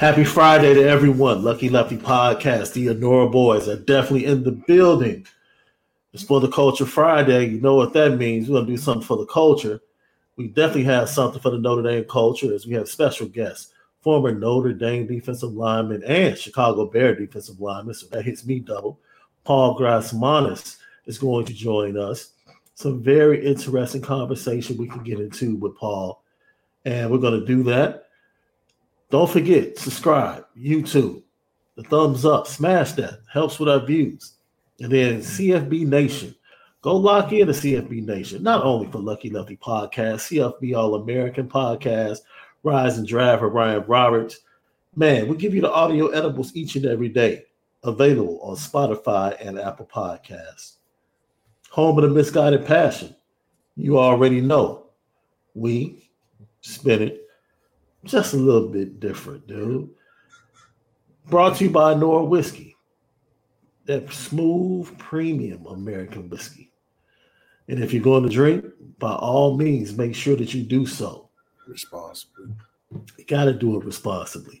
Happy Friday to everyone. Lucky Lefty Podcast. The Honora Boys are definitely in the building. It's for the Culture Friday. You know what that means. We're going to do something for the culture. We definitely have something for the Notre Dame culture as we have special guests, former Notre Dame defensive lineman and Chicago Bear defensive lineman. So that hits me double. Paul Grasmanis is going to join us. Some very interesting conversation we can get into with Paul. And we're going to do that don't forget, subscribe, YouTube, the thumbs up, smash that, helps with our views. And then CFB Nation. Go lock in to CFB Nation, not only for Lucky Lefty Podcast, CFB All American Podcast, Rise and Drive for Ryan Roberts. Man, we give you the audio edibles each and every day, available on Spotify and Apple Podcasts. Home of the Misguided Passion. You already know. We spin it just a little bit different, dude. Brought to you by Nora Whiskey, that smooth premium American whiskey. And if you're going to drink, by all means, make sure that you do so responsibly. You got to do it responsibly.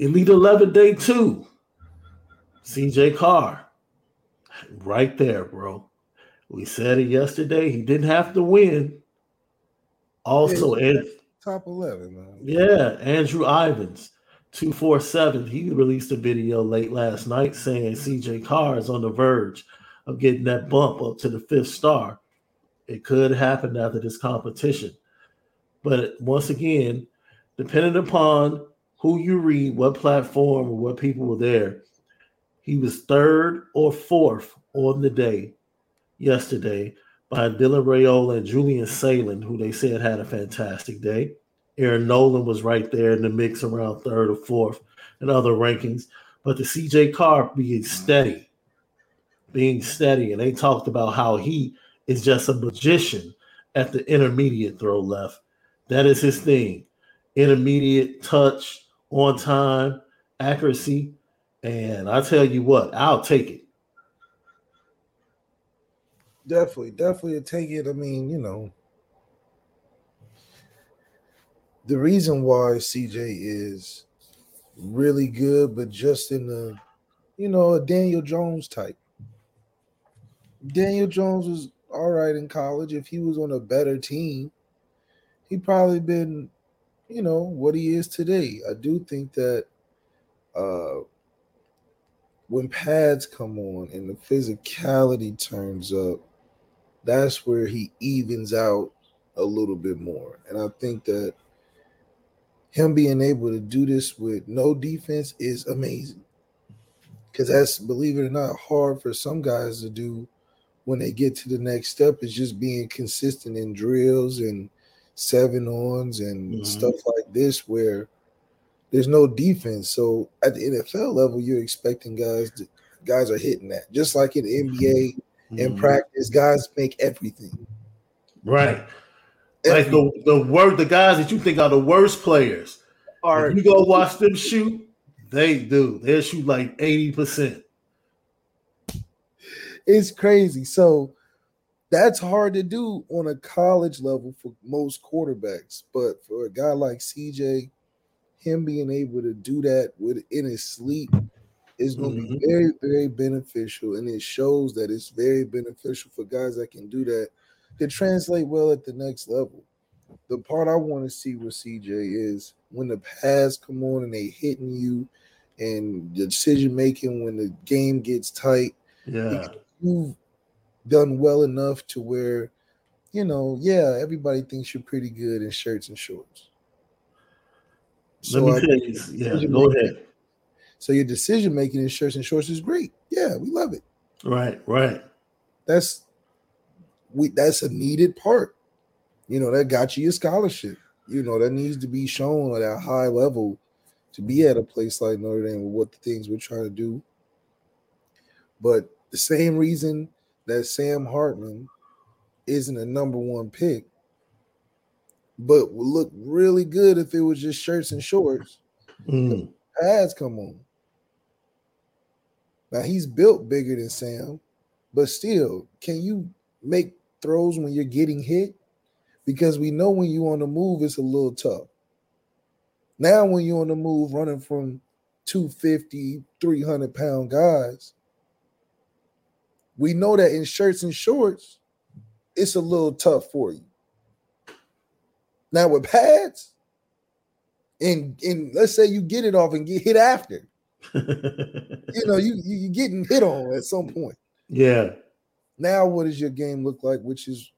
Elite 11 day two. CJ Carr. Right there, bro. We said it yesterday. He didn't have to win. Also, Yeah, and top eleven, man. yeah, Andrew Ivins, 247. He released a video late last night saying CJ Carr is on the verge of getting that bump up to the fifth star. It could happen after this competition. But once again, depending upon who you read, what platform, or what people were there, he was third or fourth on the day yesterday by Dylan Raiola and Julian Sayin, who they said had a fantastic day. Air Noland was right there in the mix around third or fourth in other rankings. But the CJ Carr being steady, being steady, and they talked about how he is just a magician at the intermediate throw left. That is his thing. Intermediate touch, on time, accuracy. And I tell you what, I'll take it. Definitely, definitely take it. I mean, you know, the reason why CJ is really good, but just in the, you know, a Daniel Jones type. Daniel Jones was all right in college. If he was on a better team, he'd probably been, you know, what he is today. I do think that uh when pads come on and the physicality turns up, that's where he evens out a little bit more. And I think that him being able to do this with no defense is amazing. Because that's, believe it or not, hard for some guys to do when they get to the next step is just being consistent in drills and seven ons and Mhm. stuff like this where there's no defense. So at the NFL level, you're expecting guys to, guys are hitting that. Just like in the NBA in Mhm. practice, guys make everything. Right. Like the, the word the guys that you think are the worst players. are you go watch them shoot, they do. They shoot like 80%. it's crazy. So that's hard to do on a college level for most quarterbacks. But for a guy like CJ, him being able to do that with in his sleep is going to Mhm. be very, very beneficial. And it shows that it's very beneficial for guys that can do that to translate well at the next level. The part I want to see with CJ is when the pads come on and they hitting you and the decision making when the game gets tight Yeah. you've done well enough to where, you know, yeah, everybody thinks you're pretty good in shirts and shorts. Let So, me tell you. Yeah, go ahead. so your decision making in shirts and shorts is great. Yeah, we love it. Right, right. That's we that's a needed part. You know, that got you a scholarship. You know, that needs to be shown at a high level to be at a place like Notre Dame with what the things we're trying to do. But the same reason that Sam Hartman isn't a number one pick, but would look really good if it was just shirts and shorts, Mm. pads come on. Now he's built bigger than Sam, but still, can you make throws when you're getting hit? Because we know when you're on the move, it's a little tough. Now, when you're on the move running from 250, 300 pound guys, we know that in shirts and shorts, it's a little tough for you. Now, with pads, and, and let's say you get it off and get hit after, you know, you, you you're getting hit on at some point. yeah. Now, what does your game look like? Which is,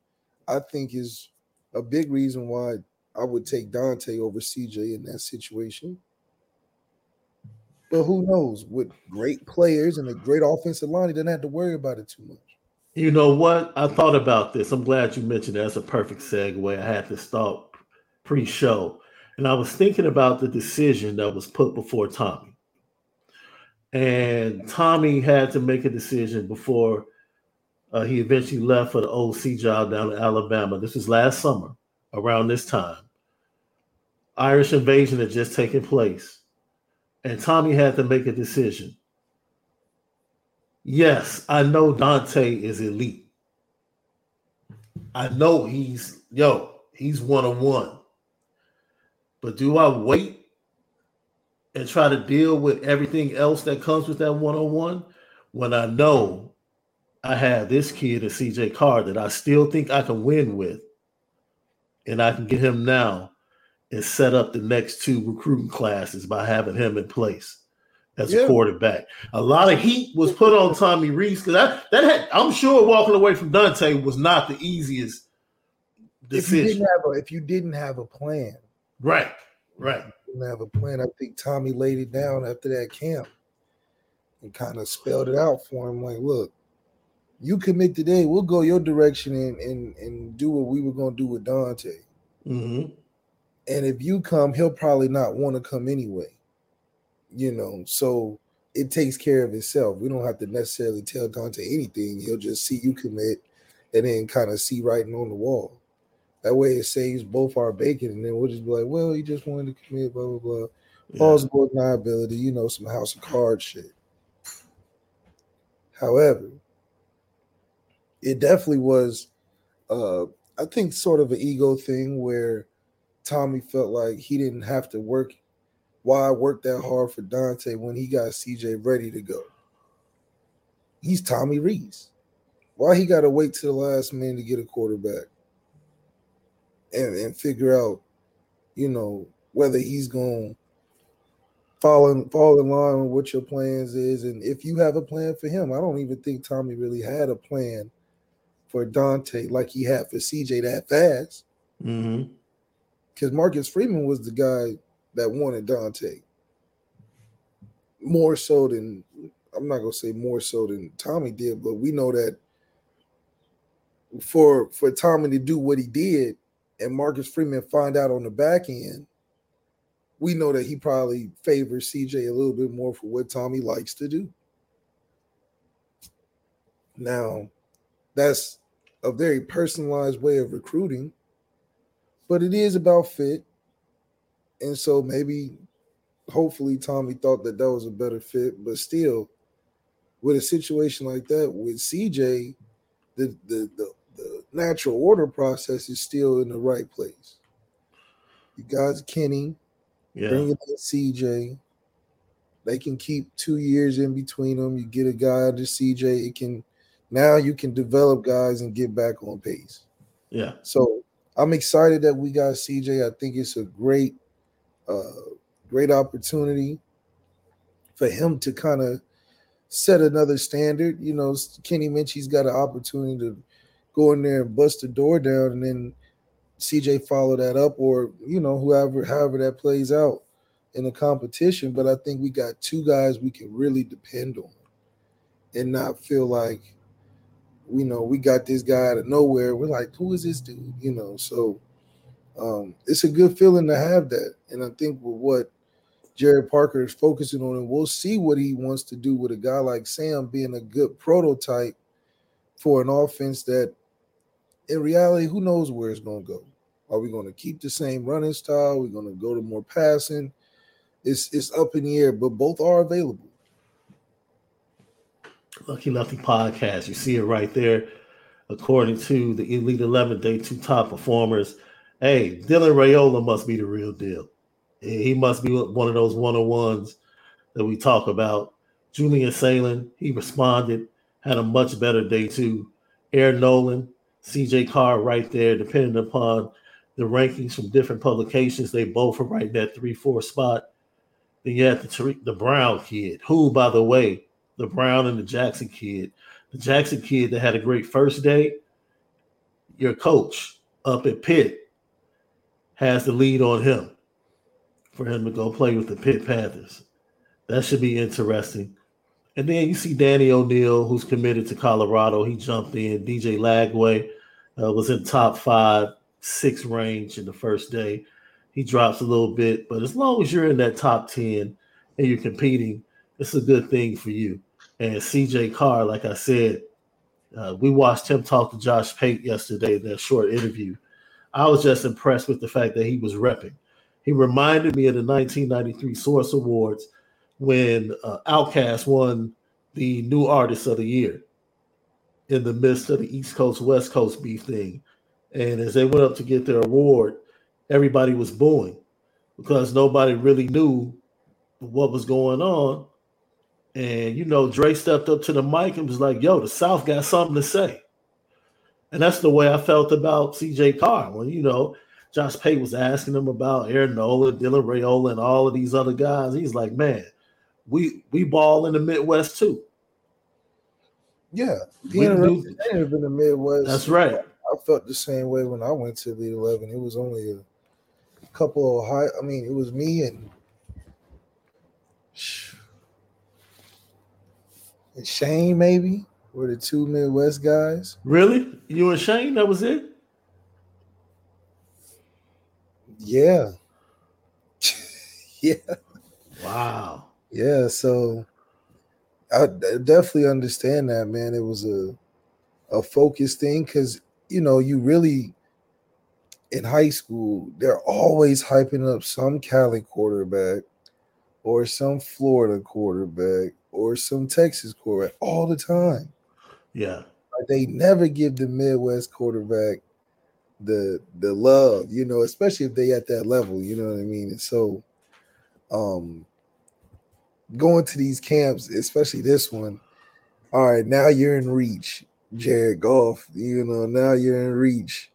I think, is a big reason why I would take Dante over CJ in that situation. But who knows? With great players and a great offensive line, he doesn't have to worry about it too much. You know what? I thought about this. I'm glad you mentioned that. That's a perfect segue. I had to start pre-show. And I was thinking about the decision that was put before Tommy. and Tommy had to make a decision before uh, he eventually left for the OC job down in Alabama. This was last summer, around this time. Irish invasion had just taken place, and Tommy had to make a decision. Yes, I know Dante is elite. I know he's yo, he's one on one. But do I wait and try to deal with everything else that comes with that one on one when I know I have this kid at CJ Carr that I still think I can win with, and I can get him now and set up the next two recruiting classes by having him in place as yeah. a quarterback. A lot of heat was put on Tommy Rees because that that had, I'm sure walking away from Dante was not the easiest decision. If you didn't have a, if you didn't have a plan, right, right, didn't have a plan. I think Tommy laid it down after that camp and kind of spelled it out for him. Like, look, you commit today, we'll go your direction and and and do what we were going to do with Dante. Mm-hmm. And if you come, he'll probably not want to come anyway you know, so it takes care of itself. We don't have to necessarily tell Dante anything. He'll just see you commit and then kind of see writing on the wall. That way it saves both our bacon, and then we'll just be like, well, he just wanted to commit, blah, blah, blah. Yeah. Plausible deniability, you know, some house of cards shit. However, it definitely was uh I think sort of an ego thing where Tommy felt like he didn't have to work why I worked that hard for Dante when he got CJ ready to go. He's Tommy Rees. Why he got to wait to the last minute to get a quarterback and, and figure out, you know, whether he's going fall in, fall in line with what your plans is and if you have a plan for him. I don't even think Tommy really had a plan for Dante like he had for CJ that fast. Mm-hmm. Because. Marcus Freeman was the guy – that wanted Dante more so than I'm not gonna say more so than Tommy did, but we know that for for Tommy to do what he did and Marcus Freeman find out on the back end, we know that he probably favors CJ a little bit more for what Tommy likes to do. Now, that's a very personalized way of recruiting, but it is about fit. And so maybe, hopefully, Tommy thought that that was a better fit. But still, with a situation like that with CJ, the the the, the natural order process is still in the right place. You guys, Kenny, yeah. bring in CJ. They can keep two years in between them. You get a guy to CJ. It can now you can develop guys and get back on pace. Yeah. So I'm excited that we got CJ. I think it's a great uh, great opportunity for him to kind of set another standard. You know, Kenny Minchey's got an opportunity to go in there and bust the door down, and then CJ follow that up, or you know, whoever, however that plays out in the competition. But I think we got two guys we can really depend on, and not feel like, you know, we got this guy out of nowhere. We're like, who is this dude? You know, so um, it's a good feeling to have that. And I think with what Gerad Parker is focusing on, and we'll see what he wants to do with a guy like Sam being a good prototype for an offense that, in reality, who knows where it's going to go. Are we going to keep the same running style? We're we going to go to more passing? It's it's up in the air, but both are available. Lucky Lefty podcast. You see it right there. According to the Elite 11 Day 2 top performers, hey, Dylan Raiola must be the real deal. He must be one of those one on ones that we talk about. Julian Sayin, he responded, had a much better day too. Air Noland, CJ Carr right there, depending upon the rankings from different publications, they both are right in that three, four spot. Then you have the the Brown kid, who, by the way, the Brown and the Jackson kid, the Jackson kid that had a great first day, your coach up at Pitt has the lead on him for him to go play with the Pitt Panthers. That should be interesting. And then you see Danny O'Neill, who's committed to Colorado. He jumped in. DJ Lagway uh, was in top five, six range in the first day. He drops a little bit, but as long as you're in that top 10 and you're competing, it's a good thing for you. And CJ Carr, like I said, uh, we watched him talk to Josh Pate yesterday in that short interview. I was just impressed with the fact that he was repping. He reminded me of the 1993 Source Awards when uh, Outkast won the New Artist of the Year in the midst of the East Coast West Coast beef thing. And as they went up to get their award, everybody was booing because nobody really knew what was going on. And you know, Dre stepped up to the mic and was like, "Yo, the South got something to say." And that's the way I felt about CJ Carr when you know Josh Pate was asking him about Aaron Nola, Dylan Raiola, and all of these other guys. He's like, "Man, we we ball in the Midwest too." Yeah, We being do- representative in the Midwest. That's right. I felt the same way when I went to the eleven. It was only a couple of high. I mean, it was me and and Shane maybe were the two Midwest guys. Really, you and Shane? That was it. Yeah, yeah, Wow. yeah. So I definitely understand that, man. It was a a focus thing because you know you really in high school they're always hyping up some Cali quarterback or some Florida quarterback or some Texas quarterback all the time. Yeah. Like they never give the Midwest quarterback the the love, you know, especially if they at that level, you know what I mean? And so um going to these camps, especially this one, all right, now you're in reach, Jared Goff, you know, now you're in reach.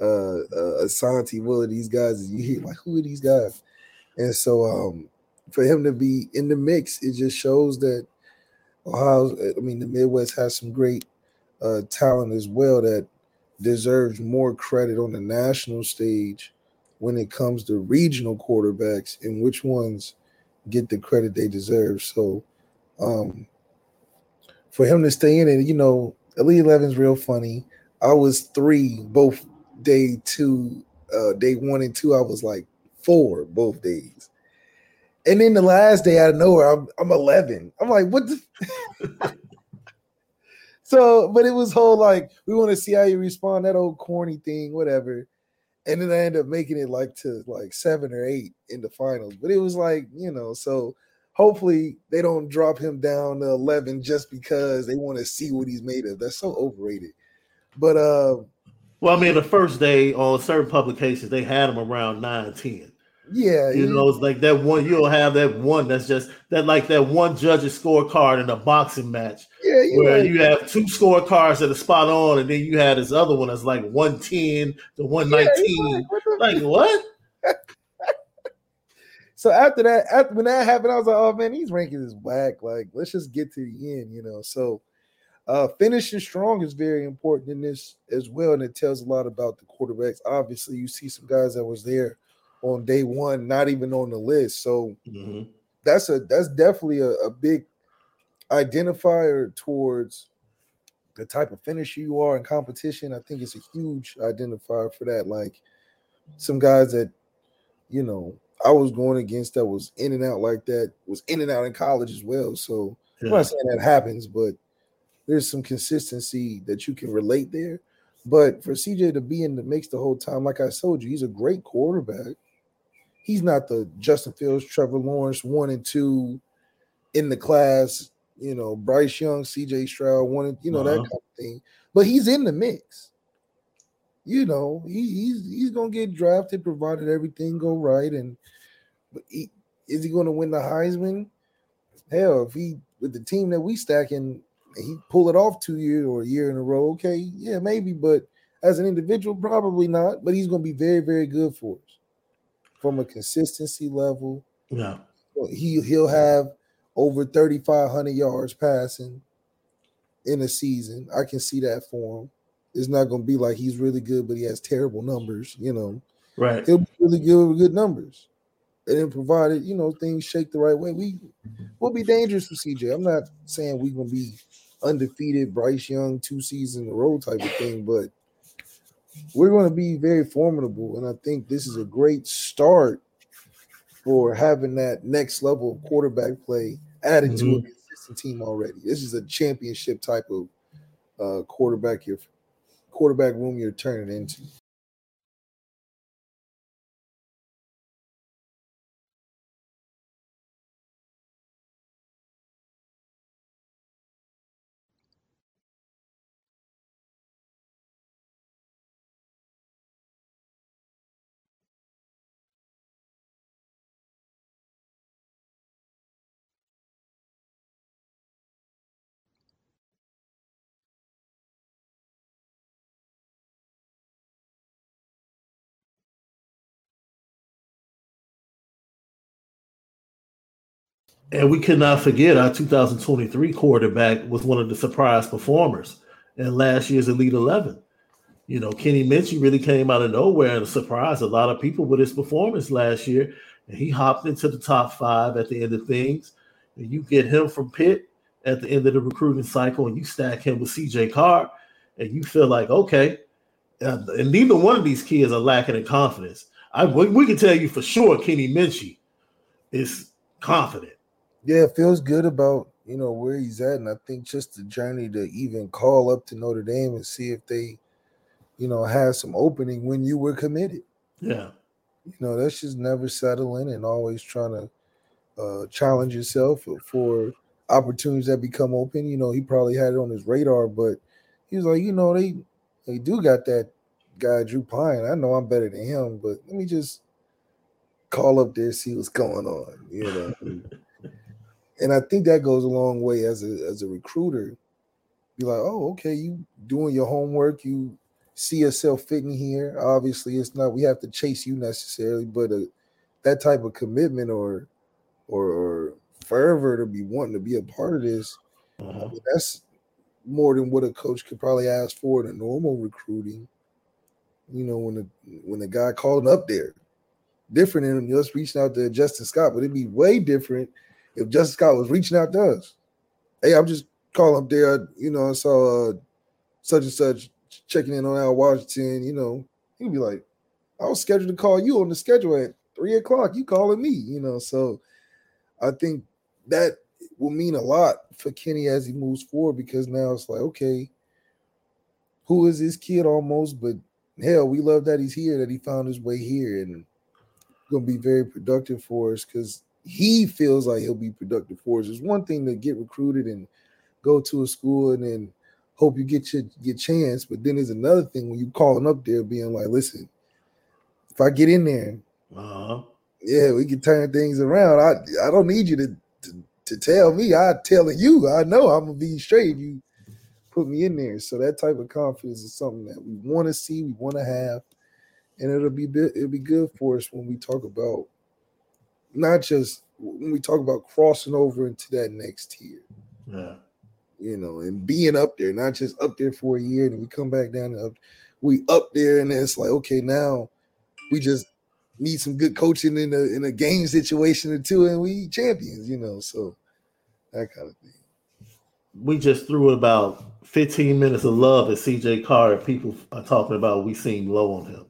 Uh uh Asante Willa, these guys, you hear like who are these guys? And so um for him to be in the mix, it just shows that Ohio, I mean, the Midwest has some great uh, talent as well that deserves more credit on the national stage when it comes to regional quarterbacks and which ones get the credit they deserve. So, um, for him to stay in it, you know, Elite Eleven's real funny. I was three both day two, uh, day one and two. I was like four both days. And then the last day out of nowhere, I'm I'm 11. I'm like, what the? so, but it was whole like we want to see how you respond. That old corny thing, whatever. And then I ended up making it like to like seven or eight in the finals. But it was like you know, so hopefully they don't drop him down to 11 just because they want to see what he's made of. That's so overrated. But uh, Well, I mean, the first day on certain publications, they had him around 9, 10. Yeah, You he- know, it's like that one, you'll have that one that's just that, like that one judge's scorecard in a boxing match yeah, you where you have two scorecards that are spot on, and then you had this other one that's like 110 to 119. he's like, what Like, what? So after that, after when that happened, I was like, "Oh man, these rankings is whack. Like, let's just get to the end, you know." So, uh, finishing strong is very important in this as well, and it tells a lot about the quarterbacks. Obviously, you see some guys that was there on day one, not even on the list. So Mhm. that's a that's definitely a, a big identifier towards the type of finisher you are in competition. I think it's a huge identifier for that. Like some guys that, you know, I was going against that was in and out like that, was in and out in college as well. So I'm not saying that happens, but there's some consistency that you can relate there. But for CJ to be in the mix the whole time, like I told you, he's a great quarterback. He's not the Justin Fields, Trevor Lawrence, one and two in the class, you know, Bryce Young, CJ Stroud, one, and- you know, that Uh-huh. kind of thing. But he's in the mix. You know, he, he's he's gonna get drafted provided everything go right. And but he, is he gonna win the Heisman? Hell, if he with the team that we stacking, he pull it off two years or a year in a row, okay, yeah, maybe. But as an individual, probably not. But he's gonna be very, very good for us from a consistency level. Yeah. He he'll have over 3,500 yards passing in a season. I can see that for him. It's not going to be like he's really good, but he has terrible numbers. You know, Right. he'll be really good with good numbers, and then provided you know things shake the right way, we will be dangerous for CJ. I'm not saying we're going to be undefeated, Bryce Young two seasons in a row type of thing, but we're going to be very formidable, and I think this is a great start for having that next level of quarterback play added mm-hmm. to an existing team already. This is a championship type of uh, quarterback your quarterback room you're turning into. And we cannot forget our 2023 quarterback was one of the surprise performers in last year's Elite 11. You know, Kenny Minchey really came out of nowhere and surprised a lot of people with his performance last year. And he hopped into the top five at the end of things. And you get him from Pitt at the end of the recruiting cycle and you stack him with CJ Carr, and you feel like, okay, uh, and neither one of these kids are lacking in confidence. I we, we can tell you for sure Kenny Minchey is confident yeah, it feels good about you know where he's at, and I think just the journey to even call up to Notre Dame and see if they, you know, have some opening when you were committed. Yeah, you know that's just never settling and always trying to uh, challenge yourself for opportunities that become open. You know, he probably had it on his radar, but he was like, you know, they they do got that guy Drew Pyne. I know I'm better than him, but let me just call up there see what's going on. You know. And I think that goes a long way as a as a recruiter. Be like, oh, okay, you doing your homework, you see yourself fitting here. Obviously, it's not we have to chase you necessarily, but a, that type of commitment or, or or fervor to be wanting to be a part of this, uh-huh. I mean, that's more than what a coach could probably ask for in a normal recruiting. You know, when the when the guy called up there, different than just reaching out to Justin Scott, but it'd be way different if Justin Scott was reaching out to us, hey, I'm just calling up there, you know, I saw uh, such and such checking in on Al Washington, you know, he'd be like, I was scheduled to call you on the schedule at three o'clock. You calling me, you know. So I think that will mean a lot for Kenny as he moves forward because now it's like, okay, who is this kid almost? But hell, we love that he's here, that he found his way here and gonna be very productive for us because he feels like he'll be productive for us. It's one thing to get recruited and go to a school and then hope you get your your chance, but then there's another thing when you calling up there being like, listen, if I get in there, uh-huh. yeah, we can turn things around. I I don't need you to to, to tell me. I telling you, I know I'm gonna be straight. You put me in there. So that type of confidence is something that we want to see, we want to have, and it'll be it'll be good for us when we talk about not just when we talk about crossing over into that next tier. Yeah. You know, and being up there, not just up there for a year and we come back down and up, we up there and it's like, okay, now we just need some good coaching in a in a game situation or two, and we champions, you know. So that kind of thing. We just threw about 15 minutes of love at CJ Carr, and people are talking about we seem low on him.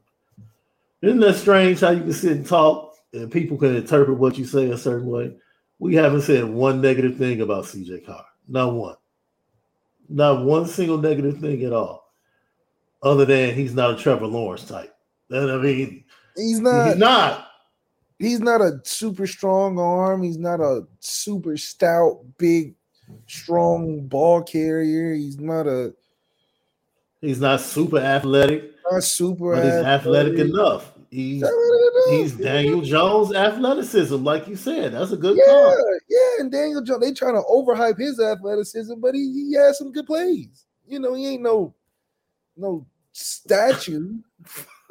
Isn't that strange how you can sit and talk and people can interpret what you say a certain way. We haven't said one negative thing about CJ Carr. Not one. Not one single negative thing at all. Other than he's not a Trevor Lawrence type. And I mean, he's not. He's not. He's not a super strong arm. He's not a super stout, big, strong ball carrier. He's not a. He's not super athletic. Not super. But he's athletic enough. He's, he's Daniel Jones athleticism, like you said. That's a good yeah, call. Yeah, and Daniel Jones, they trying to overhype his athleticism, but he, he has some good plays. You know, he ain't no no statue.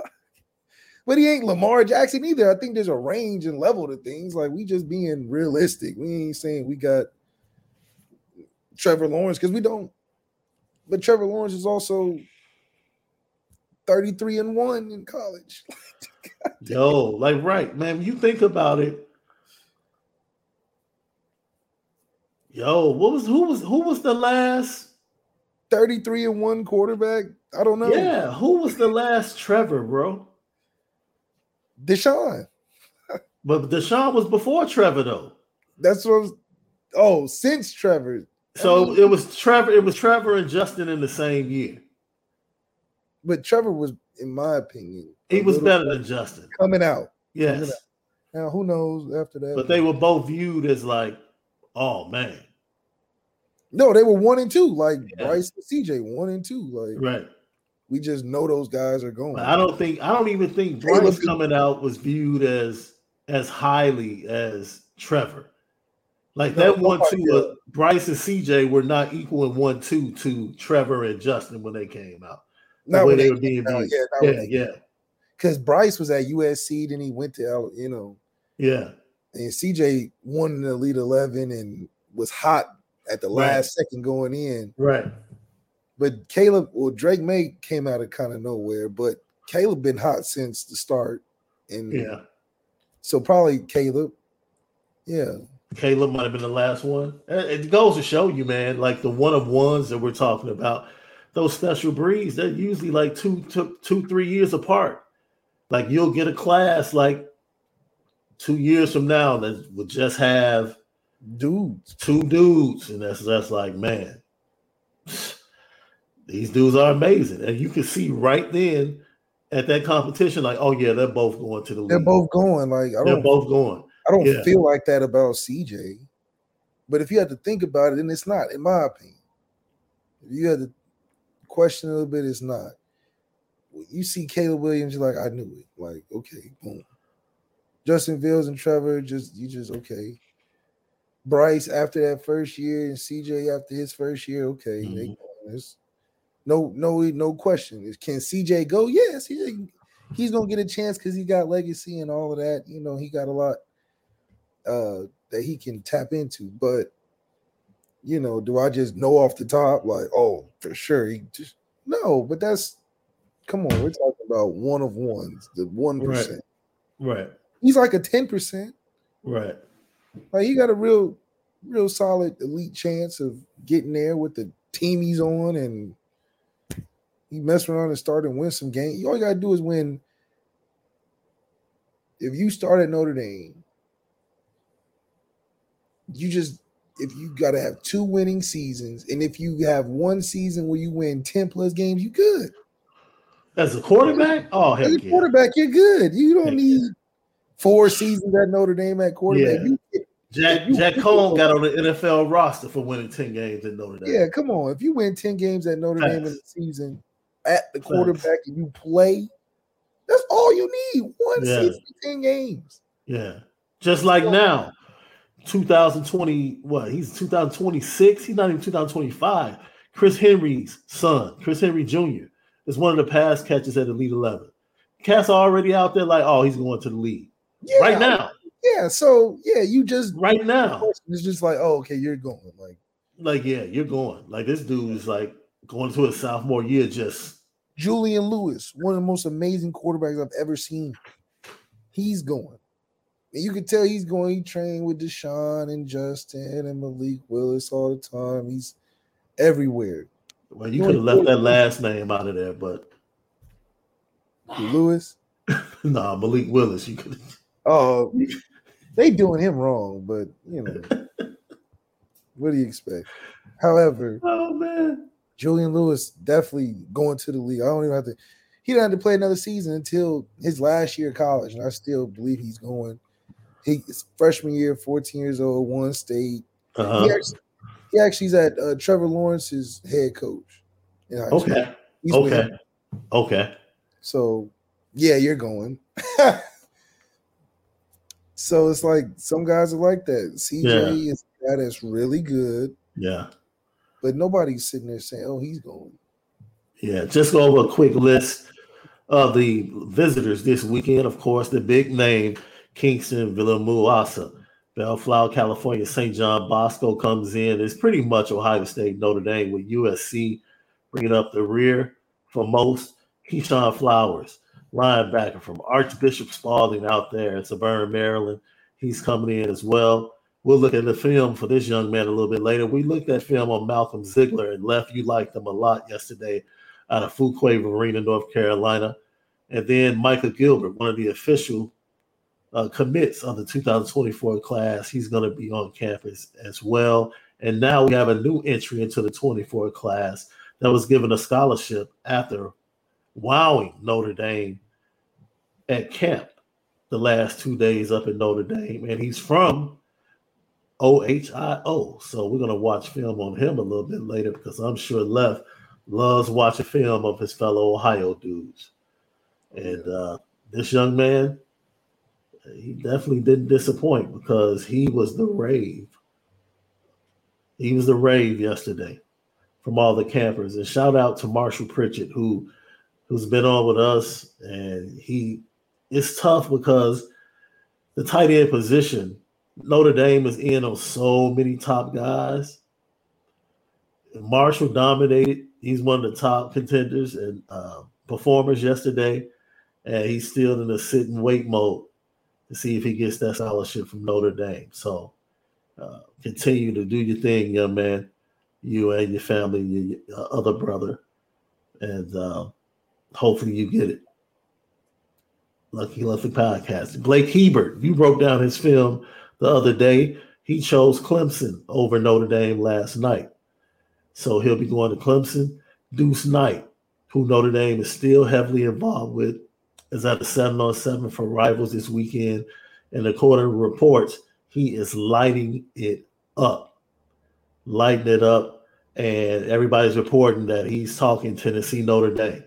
but he ain't Lamar Jackson either. I think there's a range and level to things. Like we just being realistic. We ain't saying we got Trevor Lawrence because we don't. But Trevor Lawrence is also 33 and 1 in college. Yo, like right, man. You think about it. Yo, what was who was who was the last 33 and 1 quarterback? I don't know. Yeah, who was the last Trevor, bro? Deshaun. but Deshaun was before Trevor, though. That's what was, Oh, since Trevor. So it was Trevor. It was Trevor and Justin in the same year. But Trevor was, in my opinion, he was better than Justin coming out. Yes. Coming out. Now who knows after that? But they were both viewed as like, oh man. No, they were one and two, like yeah. Bryce and CJ, one and two. Like right. We just know those guys are going. I don't think I don't even think Bryce coming out was viewed as as highly as Trevor. Like no, that one two, uh, Bryce and CJ were not equal in one two to Trevor and Justin when they came out. The not way they, they were being viewed. Yeah, yeah, yeah. Because Bryce was at USC, then he went to L, you know. Yeah. And CJ won in the Elite Eleven and was hot at the right. last second going in. Right. But Caleb, well, Drake Maye came out of kind of nowhere, but Caleb been hot since the start. And yeah. So probably Caleb. Yeah. Caleb might have been the last one. It goes to show you, man, like the one of ones that we're talking about, those special breeds, they're usually like two, two, two, three years apart. Like you'll get a class like two years from now that would just have dudes, two dudes, and that's that's like, man, these dudes are amazing, and you can see right then at that competition, like, oh yeah, they're both going to the. They're both going. Like, I they're both going. I don't yeah. feel like that about CJ. But if you had to think about it, then it's not, in my opinion. If you had to question a little bit, it's not. You see Caleb Williams, you're like, I knew it. Like, okay, boom. Justin Fields and Trevor, just you just okay. Bryce after that first year and CJ after his first year, okay. Mm-hmm. They, no, no, no question. Can CJ go? Yes, CJ, he's gonna get a chance because he got legacy and all of that. You know, he got a lot uh that he can tap into. But you know, do I just know off the top like, oh, for sure? He just no, but that's come on, we're talking about one of ones, the one percent. Right. right. He's like a 10%. Right. Like he got a real, real solid elite chance of getting there with the team he's on and he mess around and start and win some games. All you gotta do is win. If you start at Notre Dame you just if you got to have two winning seasons, and if you have one season where you win ten plus games, you good. As a quarterback, oh hell As a yeah. quarterback, you're good. You don't need four seasons at Notre Dame at quarterback. Yeah. You, Jack Jack Coan got on the NFL roster for winning ten games at Notre Dame. Yeah, come on. If you win ten games at Notre Thanks. Dame in the season at the quarterback Thanks. and you play, that's all you need. One yeah. season, ten games. Yeah, just like now 2020, what? He's 2026. He's not even 2025. Chris Henry's son, Chris Henry Jr., is one of the pass catches at Elite 11. Cat's are already out there like, oh, he's going to the league yeah, right now. Yeah, so yeah, you just right now. It's just like, oh, okay, you're going. Like, like, yeah, you're going. Like this dude is like going to his sophomore year, just Julian Lewis, one of the most amazing quarterbacks I've ever seen. He's going. And you can tell he's going, he trained with Deshaun and Justin and Malik Willis all the time. He's everywhere. Well, you could have left that last name out of there, but Lewis? nah, Malik Willis. You could Oh, they doing him wrong, but you know, what do you expect? However, oh man, Julian Lewis definitely going to the league. I don't even have to. He didn't have to play another season until his last year of college, and I still believe he's going he freshman year, 14 years old, one state. Uh-huh. He, actually, he actually is at uh, Trevor Lawrence's head coach. Okay. okay. Okay. So yeah, you're going. so it's like some guys are like that. CJ yeah. is a guy that's really good. Yeah. But nobody's sitting there saying, "Oh, he's going." Yeah, just go over a quick list of the visitors this weekend. Of course, the big name Kingston, Villamuasa, Bellflower, California, St. John Bosco comes in. It's pretty much Ohio State, Notre Dame with USC bringing up the rear for most. Keyshawn Flowers, linebacker from Archbishop Spalding out there in suburban Maryland. He's coming in as well. We'll look at the film for this young man a little bit later. We looked at film on Malcolm Ziegler and left you liked him a lot yesterday out of Fuquay-Varina, North Carolina. And then Michael Gilbert, one of the official uh, commits on the 2024 class. He's going to be on campus as well. And now we have a new entry into the 24 class that was given a scholarship after wowing Notre Dame at camp the last two days up in Notre Dame. And he's from OHIO. So we're going to watch film on him a little bit later because I'm sure Left loves watching film of his fellow Ohio dudes. And uh, this young man, he definitely didn't disappoint because he was the rave. He was the rave yesterday from all the campers. And shout out to Marshall Pritchett, who who's been on with us. And he it's tough because the tight end position, Notre Dame is in on so many top guys. Marshall dominated. He's one of the top contenders and uh, performers yesterday, and he's still in a sit and wait mode to see if he gets that scholarship from Notre Dame. So uh, continue to do your thing, young man. You and your family, your, your other brother, and uh, hopefully you get it. Lucky Lucky podcast. Blake Hebert, you broke down his film the other day. He chose Clemson over Notre Dame last night. So he'll be going to Clemson. Deuce Knight, who Notre Dame is still heavily involved with, is at the seven on seven for rivals this weekend. And according to reports, he is lighting it up, lighting it up. And everybody's reporting that he's talking Tennessee Notre Dame.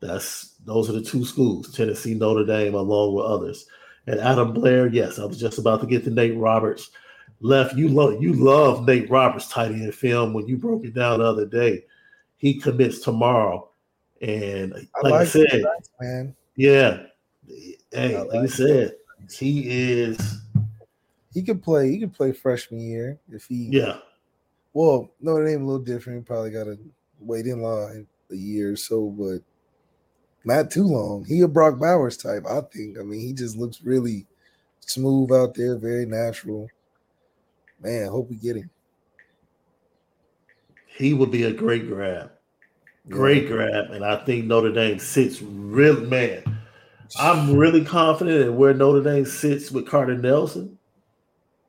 That's those are the two schools, Tennessee Notre Dame, along with others. And Adam Blair, yes, I was just about to get to Nate Roberts. Left, you love you love Nate Roberts tight end film when you broke it down the other day. He commits tomorrow, and like I, like I said, man, yeah, hey, like, I said, he is. He could play. He could play freshman year if he. Yeah. Well, Notre Dame a little different. He probably got to wait in line a year or so, but not too long. He a Brock Bowers type, I think. I mean, he just looks really smooth out there, very natural. Man, hope we get him. He would be a great grab. Great grab. And I think Notre Dame sits real man. I'm really confident in where Notre Dame sits with Carter Nelson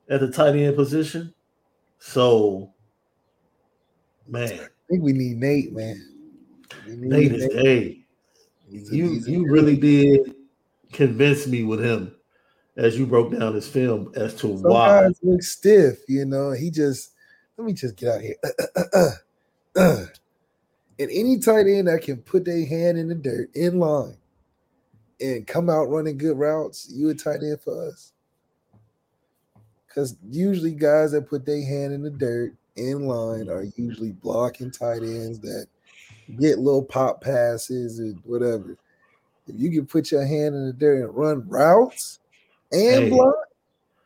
at the tight end position. So, man. I think we need Nate, man. Need Nate is a He's you a, you really did convince me with him as you broke down his film as to why guys look stiff. You know, he just let me just get out here. and any tight end that can put their hand in the dirt in line and come out running good routes, you a tight end for us. Because usually guys that put their hand in the dirt in line are usually blocking tight ends that get little pop passes and whatever. If you can put your hand in the dirt and run routes and hey. block,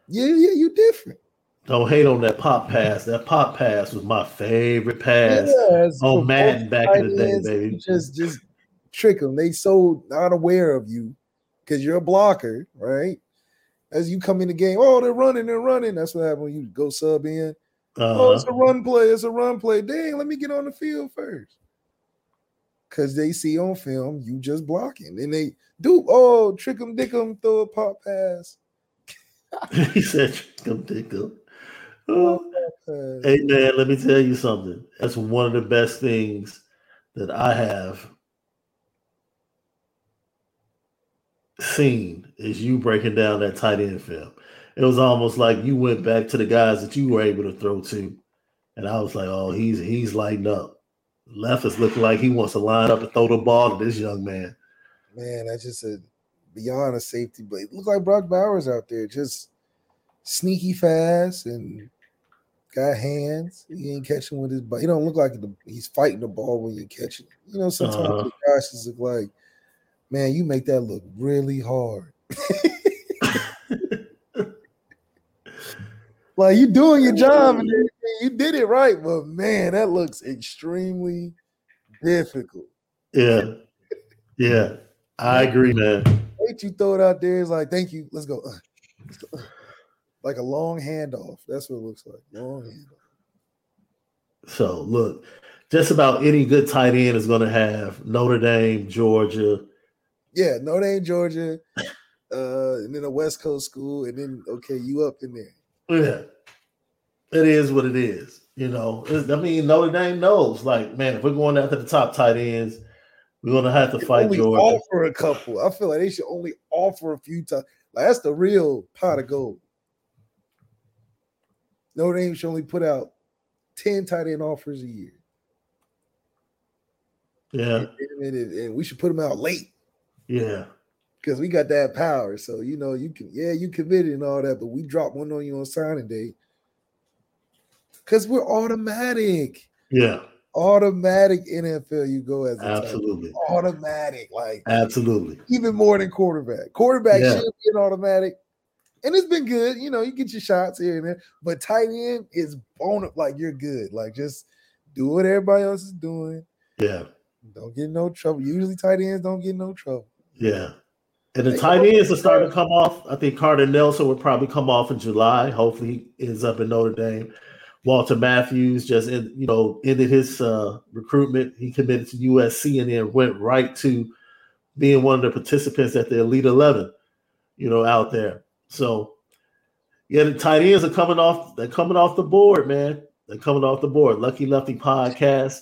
yeah, yeah, you different. Don't hate on that pop pass. That pop pass was my favorite pass yeah, on Madden back in the day, baby. Just, just trick them. They so not aware of you because you're a blocker, right? As you come in the game, oh, they're running, they're running. That's what happens when you go sub in. Uh-huh. Oh, it's a run play. It's a run play. Dang, let me get on the field first because they see on film you just blocking. And they do, oh, trick them, dick them, throw a pop pass. he said, trick them, dick them. Oh. Hey, man, let me tell you something. That's one of the best things that I have seen is you breaking down that tight end film. It was almost like you went back to the guys that you were able to throw to. And I was like, oh, he's he's lighting up. Left is looking like he wants to line up and throw the ball to this young man. Man, that's just a beyond a safety blade. Look like Brock Bowers out there, just sneaky fast and got hands. He ain't catching with his but he don't look like the, he's fighting the ball when you're catching. You know, sometimes uh-huh. the guys look like, man, you make that look really hard. like you doing your job and you did it right, but man, that looks extremely difficult. Yeah, yeah, I agree, man. Wait, you throw it out there. It's like, thank you. Let's go. Let's go. Like a long handoff. That's what it looks like. Long handoff. So look, just about any good tight end is going to have Notre Dame, Georgia. Yeah, Notre Dame, Georgia. uh, and then a West Coast school, and then okay, you up in there. Yeah, it is what it is. You know, I mean, Notre Dame knows. Like, man, if we're going after the top tight ends, we're gonna have to fight only Georgia. Offer a couple. I feel like they should only offer a few times. Like that's the real pot of gold. Notre Dame should only put out ten tight end offers a year. Yeah, and, and, and we should put them out late. Yeah, because we got that power. So you know, you can yeah, you committed and all that, but we drop one on you on signing day because we're automatic. Yeah, automatic NFL. You go as absolutely automatic, like absolutely even more than quarterback. Quarterback yeah. should be an automatic. And it's been good, you know. You get your shots here and there, but tight end is bone up like you're good. Like just do what everybody else is doing. Yeah, don't get no trouble. Usually tight ends don't get no trouble. Yeah. And the hey, tight ends are starting to come off. I think Carter Nelson will probably come off in July. Hopefully, he ends up in Notre Dame. Walter Matthews just in, you know ended his uh, recruitment. He committed to USC and then went right to being one of the participants at the Elite Eleven. You know, out there. So yeah, the tight ends are coming off. They're coming off the board, man. They're coming off the board. Lucky Lefty podcast